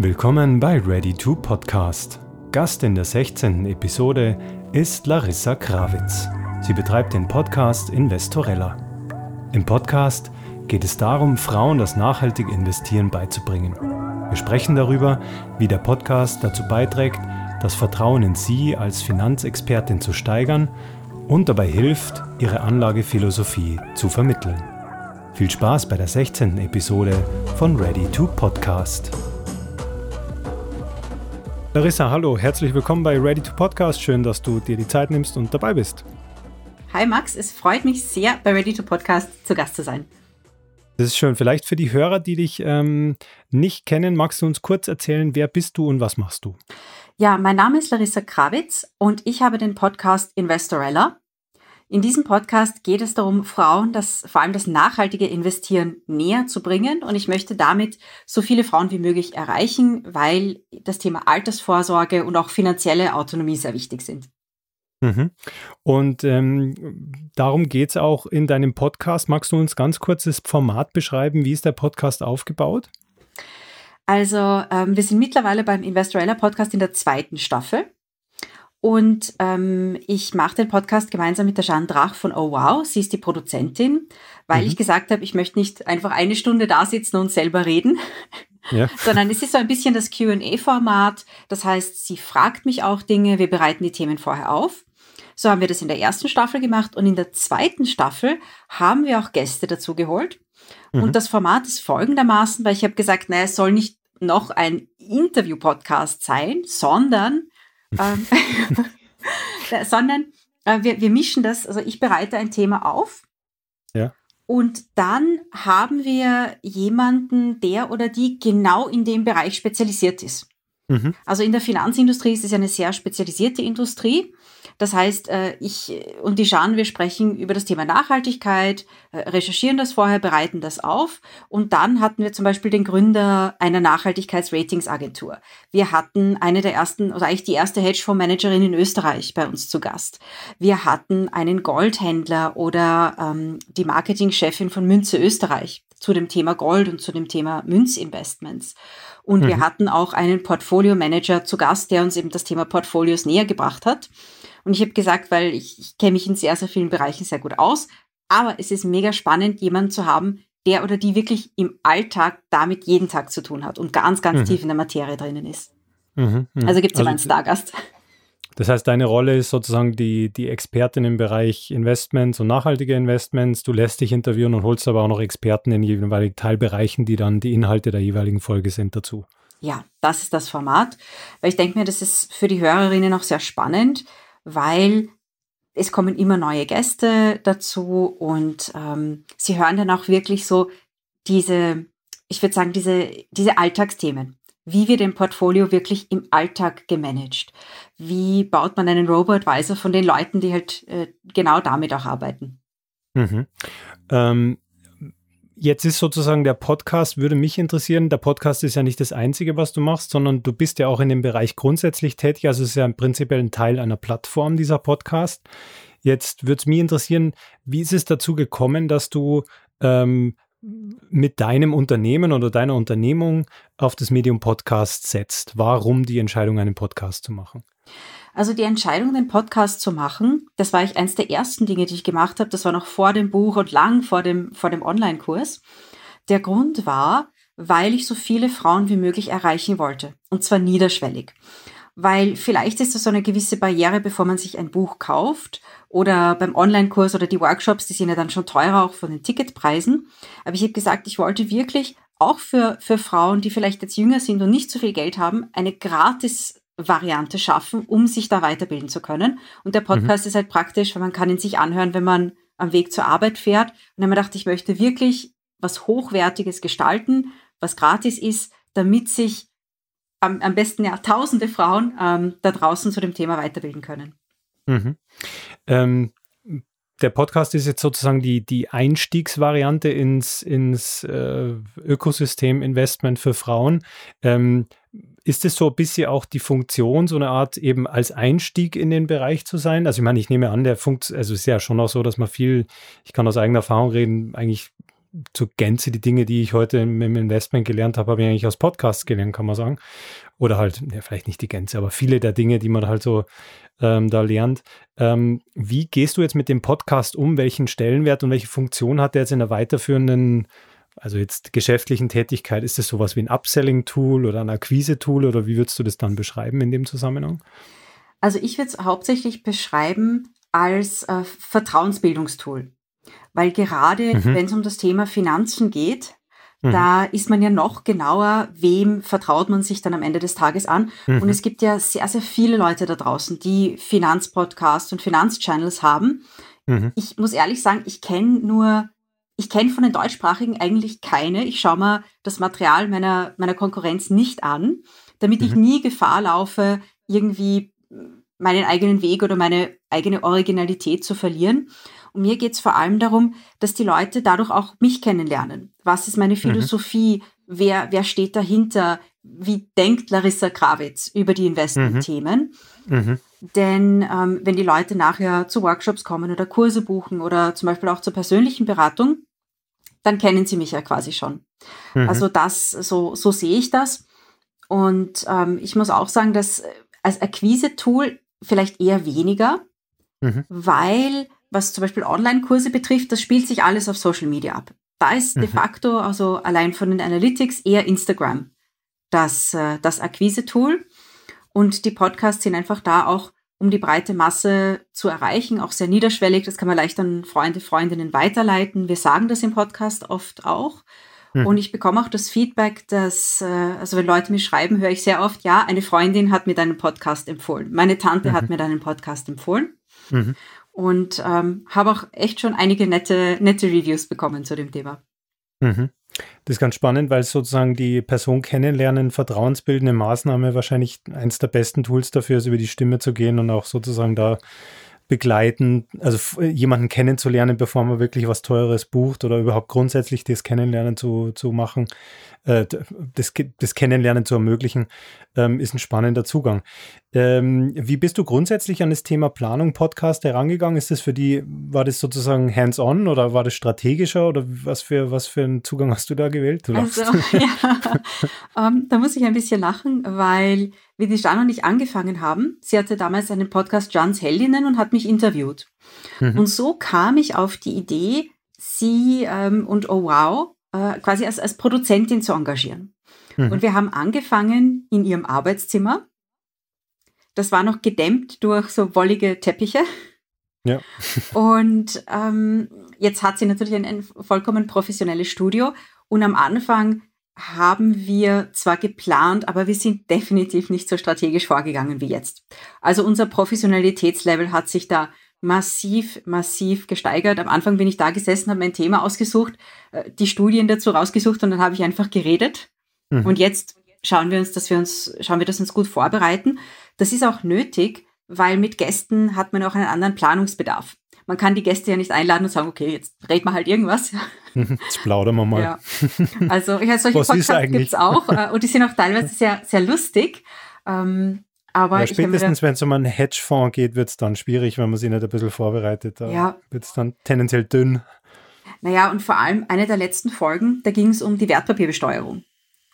Willkommen bei Ready to Podcast. Gast in der 16. Episode ist Larissa Krawitz. Sie betreibt den Podcast Investorella. Im Podcast geht es darum, Frauen das nachhaltige Investieren beizubringen. Wir sprechen darüber, wie der Podcast dazu beiträgt, das Vertrauen in Sie als Finanzexpertin zu steigern und dabei hilft, Ihre Anlagephilosophie zu vermitteln. Viel Spaß bei der 16. Episode von Ready to Podcast. Larissa, hallo, herzlich willkommen bei Ready to Podcast. Schön, dass du dir die Zeit nimmst und dabei bist. Hi Max, es freut mich sehr, bei Ready to Podcast zu Gast zu sein. Das ist schön. Vielleicht für die Hörer, die dich ähm, nicht kennen, magst du uns kurz erzählen, wer bist du und was machst du? Ja, mein Name ist Larissa Krawitz und ich habe den Podcast Investorella. In diesem Podcast geht es darum, Frauen das, vor allem das nachhaltige Investieren näher zu bringen. Und ich möchte damit so viele Frauen wie möglich erreichen, weil das Thema Altersvorsorge und auch finanzielle Autonomie sehr wichtig sind. Mhm. Und ähm, darum geht es auch in deinem Podcast. Magst du uns ganz kurz das Format beschreiben? Wie ist der Podcast aufgebaut? Also, ähm, wir sind mittlerweile beim Investorella Podcast in der zweiten Staffel. Und ähm, ich mache den Podcast gemeinsam mit der Jeanne Drach von Oh Wow. Sie ist die Produzentin, weil mhm. ich gesagt habe, ich möchte nicht einfach eine Stunde da sitzen und selber reden, ja. sondern es ist so ein bisschen das QA-Format. Das heißt, sie fragt mich auch Dinge, wir bereiten die Themen vorher auf. So haben wir das in der ersten Staffel gemacht und in der zweiten Staffel haben wir auch Gäste dazu geholt. Mhm. Und das Format ist folgendermaßen, weil ich habe gesagt, naja, es soll nicht noch ein Interview-Podcast sein, sondern sondern äh, wir, wir mischen das, also ich bereite ein Thema auf. Ja. Und dann haben wir jemanden, der oder die genau in dem Bereich spezialisiert ist. Mhm. Also in der Finanzindustrie ist es ja eine sehr spezialisierte Industrie. Das heißt, äh, ich und die Jeanne, wir sprechen über das Thema Nachhaltigkeit, äh, recherchieren das vorher, bereiten das auf. Und dann hatten wir zum Beispiel den Gründer einer Nachhaltigkeitsratingsagentur. Wir hatten eine der ersten, oder eigentlich die erste Hedgefondsmanagerin in Österreich bei uns zu Gast. Wir hatten einen Goldhändler oder ähm, die Marketingchefin von Münze Österreich zu dem Thema Gold und zu dem Thema Münzinvestments. Und mhm. wir hatten auch einen Portfolio-Manager zu Gast, der uns eben das Thema Portfolios näher gebracht hat. Und ich habe gesagt, weil ich, ich kenne mich in sehr, sehr vielen Bereichen sehr gut aus, aber es ist mega spannend, jemanden zu haben, der oder die wirklich im Alltag damit jeden Tag zu tun hat und ganz, ganz mhm. tief in der Materie drinnen ist. Mhm, mh. Also gibt es also, immer einen Stargast. Das heißt, deine Rolle ist sozusagen die, die Expertin im Bereich Investments und nachhaltige Investments. Du lässt dich interviewen und holst aber auch noch Experten in jeweiligen Teilbereichen, die dann die Inhalte der jeweiligen Folge sind dazu. Ja, das ist das Format. Weil ich denke mir, das ist für die Hörerinnen auch sehr spannend, weil es kommen immer neue Gäste dazu und ähm, sie hören dann auch wirklich so diese, ich würde sagen, diese, diese Alltagsthemen. Wie wird ein Portfolio wirklich im Alltag gemanagt? Wie baut man einen Robo-Advisor von den Leuten, die halt äh, genau damit auch arbeiten? Mhm. Ähm, Jetzt ist sozusagen der Podcast, würde mich interessieren. Der Podcast ist ja nicht das Einzige, was du machst, sondern du bist ja auch in dem Bereich grundsätzlich tätig. Also es ist ja im Prinzip ein Teil einer Plattform, dieser Podcast. Jetzt würde es mich interessieren, wie ist es dazu gekommen, dass du ähm, mit deinem Unternehmen oder deiner Unternehmung auf das Medium Podcast setzt? Warum die Entscheidung, einen Podcast zu machen? Also die Entscheidung, den Podcast zu machen, das war ich eins der ersten Dinge, die ich gemacht habe. Das war noch vor dem Buch und lang vor dem, vor dem Online-Kurs. Der Grund war, weil ich so viele Frauen wie möglich erreichen wollte. Und zwar niederschwellig. Weil vielleicht ist das so eine gewisse Barriere, bevor man sich ein Buch kauft oder beim Online-Kurs oder die Workshops, die sind ja dann schon teurer auch von den Ticketpreisen. Aber ich habe gesagt, ich wollte wirklich auch für, für Frauen, die vielleicht jetzt jünger sind und nicht so viel Geld haben, eine gratis Variante schaffen, um sich da weiterbilden zu können. Und der Podcast mhm. ist halt praktisch, weil man kann ihn sich anhören, wenn man am Weg zur Arbeit fährt. Und dann ich gedacht, ich möchte wirklich was Hochwertiges gestalten, was gratis ist, damit sich am, am besten ja tausende Frauen ähm, da draußen zu dem Thema weiterbilden können. Mhm. Ähm, der Podcast ist jetzt sozusagen die, die Einstiegsvariante ins, ins äh, Ökosystem Investment für Frauen. Ähm, ist es so ein bisschen auch die Funktion, so eine Art eben als Einstieg in den Bereich zu sein? Also ich meine, ich nehme an, der Funkt, also es ist ja schon auch so, dass man viel, ich kann aus eigener Erfahrung reden, eigentlich zur Gänze die Dinge, die ich heute im, Investment gelernt habe, habe ich eigentlich aus Podcasts gelernt, kann man sagen. Oder halt, ja, vielleicht nicht die Gänze, aber viele der Dinge, die man halt so ähm, da lernt. Ähm, wie gehst du jetzt mit dem Podcast um? Welchen Stellenwert und welche Funktion hat der jetzt in der weiterführenden, also jetzt geschäftlichen Tätigkeit? Ist das sowas wie ein Upselling-Tool oder ein Akquise-Tool oder wie würdest du das dann beschreiben in dem Zusammenhang? Also ich würde es hauptsächlich beschreiben als äh, Vertrauensbildungstool. Weil gerade mhm. wenn es um das Thema Finanzen geht, mhm. da ist man ja noch genauer, wem vertraut man sich dann am Ende des Tages an. Mhm. Und es gibt ja sehr, sehr viele Leute da draußen, die Finanzpodcasts und Finanzchannels haben. Mhm. Ich muss ehrlich sagen, ich kenne nur, ich kenne von den deutschsprachigen eigentlich keine. Ich schaue mir das Material meiner, meiner Konkurrenz nicht an, damit ich mhm. nie Gefahr laufe, irgendwie meinen eigenen Weg oder meine eigene Originalität zu verlieren. Und mir geht es vor allem darum, dass die Leute dadurch auch mich kennenlernen. Was ist meine mhm. Philosophie? Mhm. Wer, wer steht dahinter? Wie denkt Larissa Krawitz über die Investmentthemen? Mhm. mhm. Denn ähm, wenn die Leute nachher zu Workshops kommen oder Kurse buchen oder zum Beispiel auch zur persönlichen Beratung, dann kennen sie mich ja quasi schon. Mhm. Also das, so, so sehe ich das. Und ähm, ich muss auch sagen, dass als Akquise-Tool vielleicht eher weniger, mhm. weil was zum Beispiel Online-Kurse betrifft, das spielt sich alles auf Social Media ab. Da ist mhm. de facto, also allein von den Analytics, eher Instagram das, äh, das Akquise-Tool. Und die Podcasts sind einfach da auch, um die breite Masse zu erreichen, auch sehr niederschwellig. Das kann man leicht an Freunde, Freundinnen weiterleiten. Wir sagen das im Podcast oft auch. Mhm. Und ich bekomme auch das Feedback, dass, äh, also wenn Leute mir schreiben, höre ich sehr oft, ja, eine Freundin hat mir deinen Podcast empfohlen. Meine Tante mhm. hat mir deinen Podcast empfohlen. Mhm. Und ähm, habe auch echt schon einige nette, nette Reviews bekommen zu dem Thema. Mhm. Das ist ganz spannend, weil sozusagen die Person kennenlernen, vertrauensbildende Maßnahme wahrscheinlich eins der besten Tools dafür ist, über die Stimme zu gehen und auch sozusagen da begleiten, also jemanden kennenzulernen, bevor man wirklich was Teures bucht oder überhaupt grundsätzlich das Kennenlernen zu, zu machen, äh, das, das Kennenlernen zu ermöglichen, ähm, ist ein spannender Zugang. Ähm, wie bist du grundsätzlich an das Thema Planung, Podcast herangegangen? Ist das für die, war das sozusagen hands-on oder war das strategischer oder was für, was für einen Zugang hast du da gewählt? Du also, ja, um, ähm, da muss ich ein bisschen lachen, weil wir die Jan und ich angefangen haben. Sie hatte damals einen Podcast Jans Heldinnen und hat mich interviewt. Mhm. Und so kam ich auf die Idee, sie ähm, und Oh Wow äh, quasi als, als Produzentin zu engagieren. Mhm. Und wir haben angefangen in ihrem Arbeitszimmer. Das war noch gedämmt durch so wollige Teppiche. Ja. und ähm, jetzt hat sie natürlich ein, ein vollkommen professionelles Studio. Und am Anfang haben wir zwar geplant, aber wir sind definitiv nicht so strategisch vorgegangen wie jetzt. Also unser Professionalitätslevel hat sich da massiv, massiv gesteigert. Am Anfang bin ich da gesessen, habe mein Thema ausgesucht, äh, die Studien dazu rausgesucht und dann habe ich einfach geredet. Mhm. Und jetzt schauen wir uns, dass wir uns, schauen wir, dass wir uns gut vorbereiten. Das ist auch nötig, weil mit Gästen hat man auch einen anderen Planungsbedarf man kann die Gäste ja nicht einladen und sagen, okay, jetzt reden wir halt irgendwas. Jetzt plaudern wir mal. Ja. Also ja, solche Was Podcasts gibt es auch äh, und die sind auch teilweise sehr, sehr lustig. Ähm, aber ja, spätestens, wenn es um einen Hedgefonds geht, wird es dann schwierig, wenn man sich nicht ein bisschen vorbereitet. Da ja. wird es dann tendenziell dünn. Naja, und vor allem eine der letzten Folgen, da ging es um die Wertpapierbesteuerung.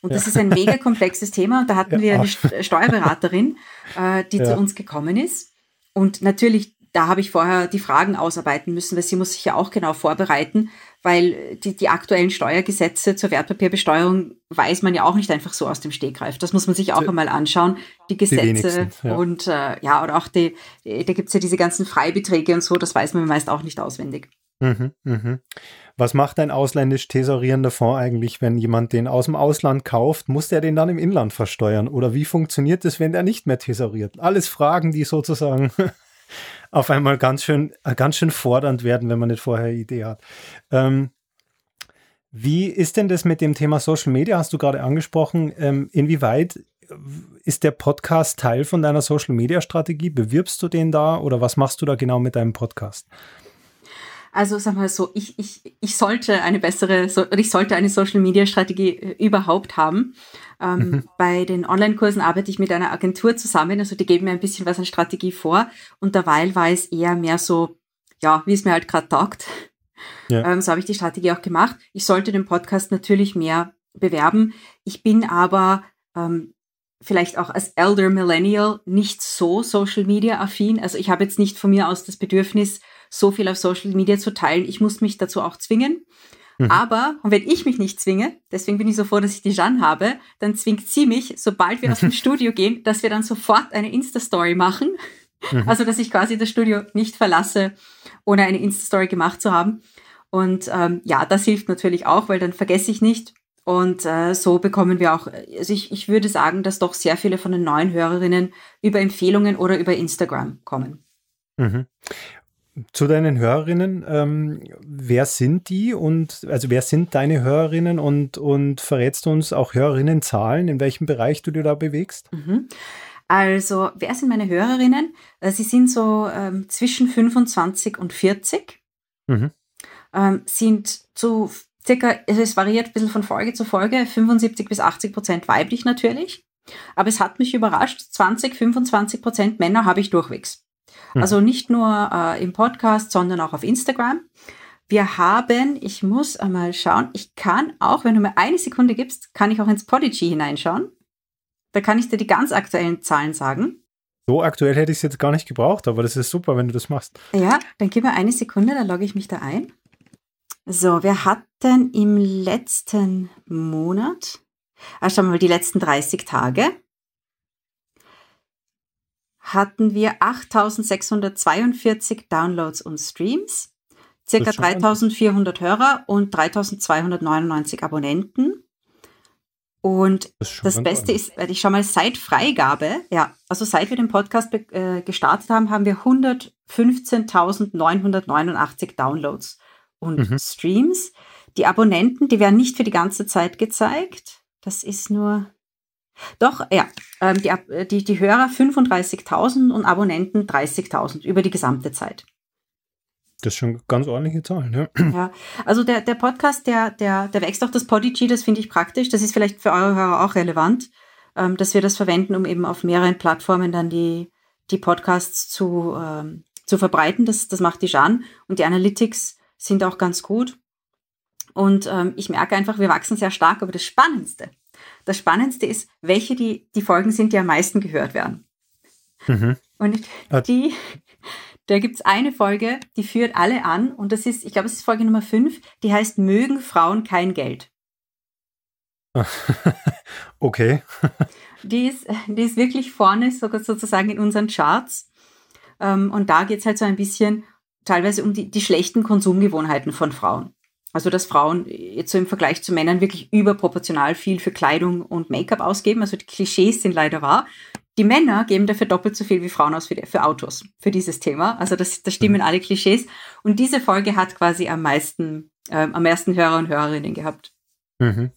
Und das ja. ist ein mega komplexes Thema. Und da hatten ja. wir eine Steuerberaterin, äh, die zu uns gekommen ist. Und natürlich da habe ich vorher die Fragen ausarbeiten müssen, weil sie muss sich ja auch genau vorbereiten, weil die, die aktuellen Steuergesetze zur Wertpapierbesteuerung weiß man ja auch nicht einfach so aus dem Stegreif. Das muss man sich auch die, einmal anschauen, die Gesetze die ja. und äh, ja, oder auch die, da gibt es ja diese ganzen Freibeträge und so, das weiß man meist auch nicht auswendig. Mhm, mhm. Was macht ein ausländisch tesorierender Fonds eigentlich, wenn jemand den aus dem Ausland kauft? Muss der den dann im Inland versteuern? Oder wie funktioniert es, wenn der nicht mehr tesoriert? Alles Fragen, die sozusagen auf einmal ganz schön, äh, ganz schön fordernd werden, wenn man nicht vorher eine Idee hat. Ähm, wie ist denn das mit dem Thema Social Media? Hast du gerade angesprochen. Ähm, inwieweit ist der Podcast Teil von deiner Social Media Strategie? Bewirbst du den da oder was machst du da genau mit deinem Podcast? Also sag mal so, ich, ich, ich sollte eine bessere, so, ich sollte eine Social Media Strategie äh, überhaupt haben. Ähm, mhm. Bei den Online-Kursen arbeite ich mit einer Agentur zusammen, also die geben mir ein bisschen was an Strategie vor und derweil war es eher mehr so, ja, wie es mir halt gerade taugt. Ja. Ähm, so habe ich die Strategie auch gemacht. Ich sollte den Podcast natürlich mehr bewerben. Ich bin aber ähm, vielleicht auch als Elder Millennial nicht so Social Media affin. Also ich habe jetzt nicht von mir aus das Bedürfnis, so viel auf Social Media zu teilen. Ich muss mich dazu auch zwingen. Mhm. Aber, und wenn ich mich nicht zwinge, deswegen bin ich so froh, dass ich die Jeanne habe, dann zwingt sie mich, sobald wir aus dem Studio gehen, dass wir dann sofort eine Insta-Story machen. Mhm. Also, dass ich quasi das Studio nicht verlasse, ohne eine Insta-Story gemacht zu haben. Und ähm, ja, das hilft natürlich auch, weil dann vergesse ich nicht. Und äh, so bekommen wir auch, also ich, ich würde sagen, dass doch sehr viele von den neuen Hörerinnen über Empfehlungen oder über Instagram kommen. Mhm. Zu deinen Hörerinnen, ähm, wer sind die und also wer sind deine Hörerinnen und, und verrätst du uns auch Hörerinnenzahlen, in welchem Bereich du dir da bewegst? Mhm. Also, wer sind meine Hörerinnen? Äh, sie sind so ähm, zwischen 25 und 40, mhm. ähm, sind zu circa, also es variiert ein bisschen von Folge zu Folge, 75 bis 80 Prozent weiblich natürlich. Aber es hat mich überrascht, 20, 25 Prozent Männer habe ich durchwegs. Mhm. Also nicht nur äh, im Podcast, sondern auch auf Instagram. Wir haben, ich muss einmal schauen, ich kann auch, wenn du mir eine Sekunde gibst, kann ich auch ins Podigy hineinschauen. Da kann ich dir die ganz aktuellen Zahlen sagen. So aktuell hätte ich es jetzt gar nicht gebraucht, aber das ist super, wenn du das machst. Ja, dann gib mir eine Sekunde, dann logge ich mich da ein. So, wir hatten im letzten Monat, ah, schauen wir mal, die letzten 30 Tage, hatten wir 8642 Downloads und Streams, circa 3400 Hörer und 3299 Abonnenten. Und das, das Beste ist, ich schau mal, seit Freigabe, ja, also seit wir den Podcast äh, gestartet haben, haben wir 115.989 Downloads und mhm. Streams. Die Abonnenten, die werden nicht für die ganze Zeit gezeigt. Das ist nur doch, ja, ähm, die, äh, die, die Hörer 35.000 und Abonnenten 30.000 über die gesamte Zeit. Das ist schon ganz ordentliche Zahlen, ja. Ja, also der, der Podcast, der, der, der wächst auch das Podigy, das finde ich praktisch. Das ist vielleicht für eure Hörer auch relevant, ähm, dass wir das verwenden, um eben auf mehreren Plattformen dann die, die Podcasts zu, ähm, zu verbreiten. Das, das macht die Jeanne. Und die Analytics sind auch ganz gut. Und ähm, ich merke einfach, wir wachsen sehr stark, aber das Spannendste, das Spannendste ist, welche die, die Folgen sind, die am meisten gehört werden. Mhm. Und die, da gibt es eine Folge, die führt alle an und das ist, ich glaube, es ist Folge Nummer 5, die heißt Mögen Frauen kein Geld. okay. Die ist, die ist wirklich vorne sogar sozusagen in unseren Charts. Ähm, und da geht es halt so ein bisschen teilweise um die, die schlechten Konsumgewohnheiten von Frauen. Also dass Frauen jetzt so im Vergleich zu Männern wirklich überproportional viel für Kleidung und Make-up ausgeben. Also die Klischees sind leider wahr. Die Männer geben dafür doppelt so viel wie Frauen aus für, für Autos, für dieses Thema. Also das, das stimmen mhm. alle Klischees. Und diese Folge hat quasi am meisten, äh, am meisten Hörer und Hörerinnen gehabt. Mhm.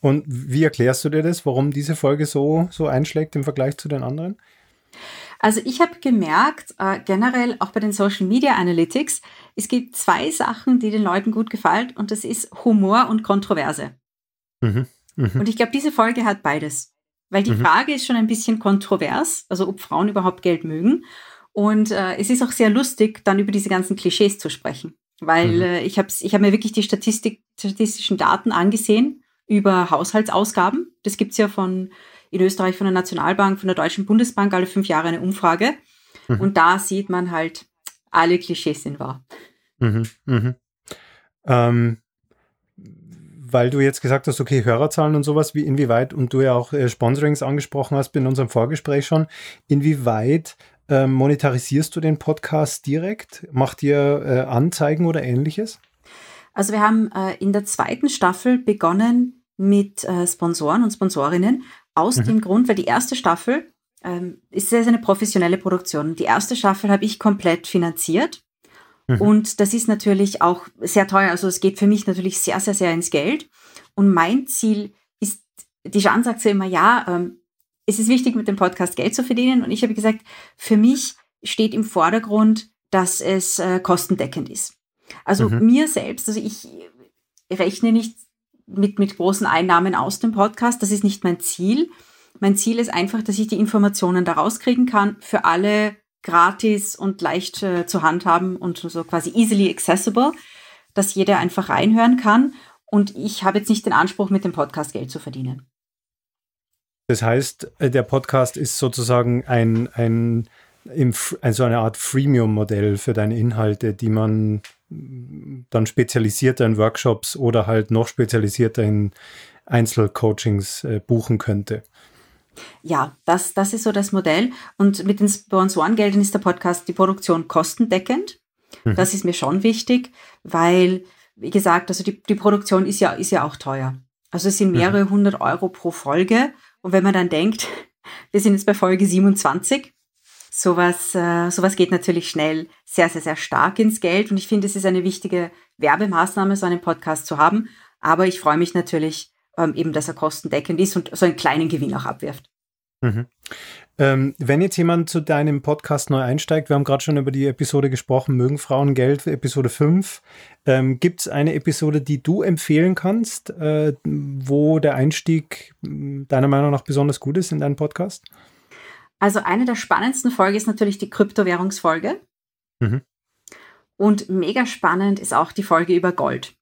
Und wie erklärst du dir das, warum diese Folge so, so einschlägt im Vergleich zu den anderen? Also ich habe gemerkt, äh, generell auch bei den Social Media Analytics, es gibt zwei Sachen, die den Leuten gut gefallen und das ist Humor und Kontroverse. Mhm. Mhm. Und ich glaube, diese Folge hat beides. Weil die mhm. Frage ist schon ein bisschen kontrovers, also ob Frauen überhaupt Geld mögen. Und äh, es ist auch sehr lustig, dann über diese ganzen Klischees zu sprechen. Weil mhm. äh, ich habe ich hab mir wirklich die Statistik, statistischen Daten angesehen über Haushaltsausgaben. Das gibt's ja von in Österreich von der Nationalbank, von der Deutschen Bundesbank alle fünf Jahre eine Umfrage. Mhm. Und da sieht man halt, alle Klischees sind wahr. Mhm, mhm. Ähm, weil du jetzt gesagt hast, okay, Hörerzahlen und sowas, wie inwieweit, und du ja auch äh, Sponsorings angesprochen hast in unserem Vorgespräch schon, inwieweit äh, monetarisierst du den Podcast direkt? Macht ihr äh, Anzeigen oder ähnliches? Also wir haben äh, in der zweiten Staffel begonnen mit äh, Sponsoren und Sponsorinnen, aus mhm. dem Grund, weil die erste Staffel ähm, ist sehr, sehr eine professionelle Produktion. Die erste Staffel habe ich komplett finanziert. Mhm. Und das ist natürlich auch sehr teuer. Also es geht für mich natürlich sehr, sehr, sehr ins Geld. Und mein Ziel ist, die Jeanne sagt so immer, ja, ähm, es ist wichtig, mit dem Podcast Geld zu verdienen. Und ich habe gesagt, für mich steht im Vordergrund, dass es äh, kostendeckend ist. Also mhm. mir selbst, also ich rechne nicht mit, mit großen Einnahmen aus dem Podcast. Das ist nicht mein Ziel. Mein Ziel ist einfach, dass ich die Informationen daraus kriegen kann, für alle gratis und leicht äh, zu handhaben und so quasi easily accessible. dass jeder einfach reinhören kann. Und ich habe jetzt nicht den Anspruch, mit dem Podcast Geld zu verdienen. Das heißt, äh, der Podcast ist sozusagen ein, ein, also eine Art Freemium-Modell für deine Inhalte, die man dann spezialisierter in Workshops oder halt noch spezialisierter in Einzelcoachings äh, buchen könnte. Ja, das, das ist so das Modell. Und mit den Sponsorengeldern ist der Podcast die Produktion kostendeckend. Mhm. Das ist mir schon wichtig, weil, wie gesagt, also die, die Produktion ist ja, ist ja auch teuer. Also es sind mehrere mhm. hundert Euro pro Folge. Und wenn man dann denkt, wir sind jetzt bei Folge 27, sowas, äh, sowas geht natürlich schnell sehr, sehr, sehr stark ins Geld. Und ich finde, es ist eine wichtige Werbemaßnahme, so einen Podcast zu haben. Aber ich freue mich natürlich, ähm, eben, dass er kostendeckend ist und so einen kleinen Gewinn auch abwirft. Mhm. Ähm, wenn jetzt jemand zu deinem Podcast neu einsteigt, wir haben gerade schon über die Episode gesprochen, Mögen Frauen Geld, Episode 5. Ähm, Gibt es eine Episode, die du empfehlen kannst, äh, wo der Einstieg deiner Meinung nach besonders gut ist in deinen Podcast? Also eine der spannendsten Folgen ist natürlich die Kryptowährungsfolge. Mhm. Und mega spannend ist auch die Folge über Gold.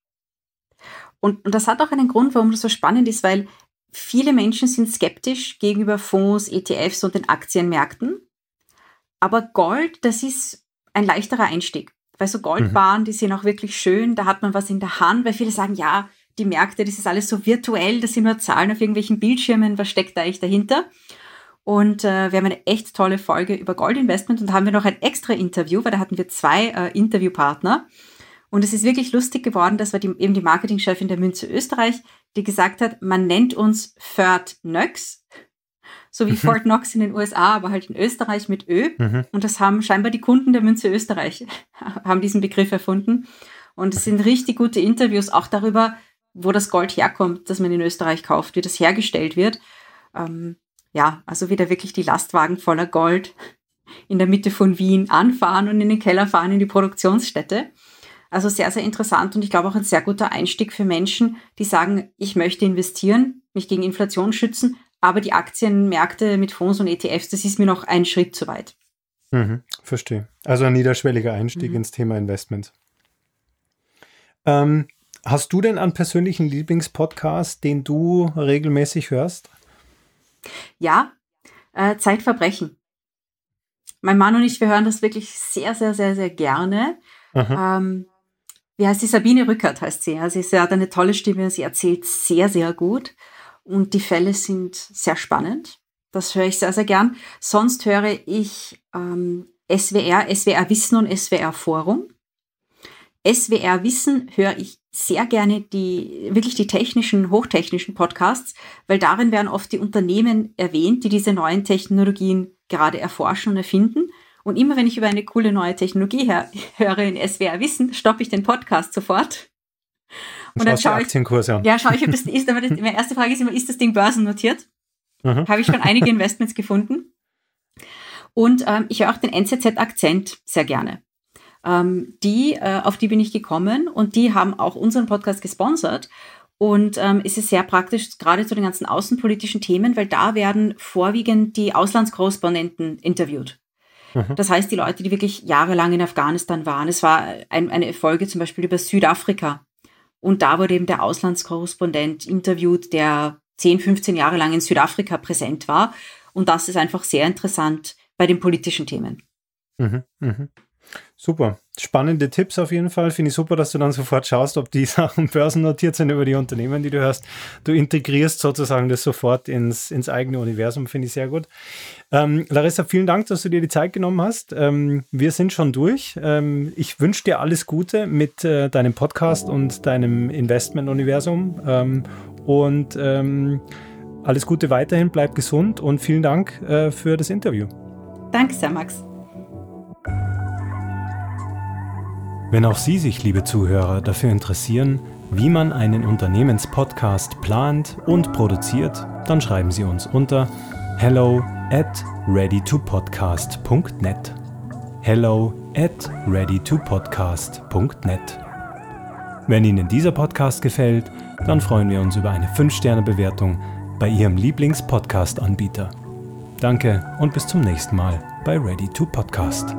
Und, und das hat auch einen Grund, warum das so spannend ist, weil viele Menschen sind skeptisch gegenüber Fonds, ETFs und den Aktienmärkten. Aber Gold, das ist ein leichterer Einstieg. Weil so Goldbahnen, mhm. die sind auch wirklich schön, da hat man was in der Hand, weil viele sagen, ja, die Märkte, das ist alles so virtuell, das sind nur Zahlen auf irgendwelchen Bildschirmen, was steckt da eigentlich dahinter? Und äh, wir haben eine echt tolle Folge über Goldinvestment und da haben wir noch ein extra Interview, weil da hatten wir zwei äh, Interviewpartner. Und es ist wirklich lustig geworden, das war die, eben die Marketingchefin der Münze Österreich, die gesagt hat, man nennt uns Fort Knox, so wie mhm. Fort Knox in den USA, aber halt in Österreich mit Ö. Mhm. Und das haben scheinbar die Kunden der Münze Österreich, haben diesen Begriff erfunden. Und es sind richtig gute Interviews auch darüber, wo das Gold herkommt, das man in Österreich kauft, wie das hergestellt wird. Ähm, ja, also wieder wirklich die Lastwagen voller Gold in der Mitte von Wien anfahren und in den Keller fahren in die Produktionsstätte. Also sehr, sehr interessant und ich glaube auch ein sehr guter Einstieg für Menschen, die sagen, ich möchte investieren, mich gegen Inflation schützen, aber die Aktienmärkte mit Fonds und ETFs, das ist mir noch ein Schritt zu weit. Mhm, verstehe. Also ein niederschwelliger Einstieg mhm. ins Thema Investment. Ähm, hast du denn einen persönlichen Lieblingspodcast, den du regelmäßig hörst? Ja, äh, Zeitverbrechen. Mein Mann und ich, wir hören das wirklich sehr, sehr, sehr, sehr gerne. Ähm, wie heißt sie? Sabine Rückert heißt sie. Also sie hat eine tolle Stimme, sie erzählt sehr, sehr gut und die Fälle sind sehr spannend. Das höre ich sehr, sehr gern. Sonst höre ich ähm, SWR, SWR Wissen und SWR Forum. SWR Wissen höre ich sehr gerne die, wirklich die technischen, hochtechnischen Podcasts, weil darin werden oft die Unternehmen erwähnt, die diese neuen Technologien gerade erforschen und erfinden. Und immer wenn ich über eine coole neue Technologie hör, höre in SWR Wissen, stoppe ich den Podcast sofort. Und, und dann schaue ich, an. ja, schaue ich, ob das ist, aber das, meine erste Frage ist immer, ist das Ding börsennotiert? Mhm. Habe ich schon einige Investments gefunden. Und ähm, ich höre auch den NZZ-Akzent sehr gerne. Ähm, die, äh, auf die bin ich gekommen und die haben auch unseren Podcast gesponsert. Und ähm, es ist sehr praktisch, gerade zu den ganzen außenpolitischen Themen, weil da werden vorwiegend die Auslandskorrespondenten interviewt. Mhm. Das heißt, die Leute, die wirklich jahrelang in Afghanistan waren, es war ein, eine Folge zum Beispiel über Südafrika. Und da wurde eben der Auslandskorrespondent interviewt, der 10, 15 Jahre lang in Südafrika präsent war. Und das ist einfach sehr interessant bei den politischen Themen. Mhm, mh. Super. Spannende Tipps auf jeden Fall. Finde ich super, dass du dann sofort schaust, ob die Sachen börsennotiert sind über die Unternehmen, die du hörst. Du integrierst sozusagen das sofort ins, ins eigene Universum. Finde ich sehr gut. Ähm, Larissa, vielen Dank, dass du dir die Zeit genommen hast. Ähm, wir sind schon durch. Ähm, ich wünsche dir alles Gute mit äh, deinem Podcast und deinem Investment-Universum. Ähm, und ähm, alles Gute weiterhin. Bleib gesund und vielen Dank äh, für das Interview. Danke sehr, Max. Wenn auch Sie sich, liebe Zuhörer, dafür interessieren, wie man einen Unternehmenspodcast plant und produziert, dann schreiben Sie uns unter hello at readytopodcast.net. Hello at readytopodcast.net. Wenn Ihnen dieser Podcast gefällt, dann freuen wir uns über eine 5-Sterne-Bewertung bei Ihrem Lieblings-Podcast-Anbieter. Danke und bis zum nächsten Mal bei Ready to Podcast.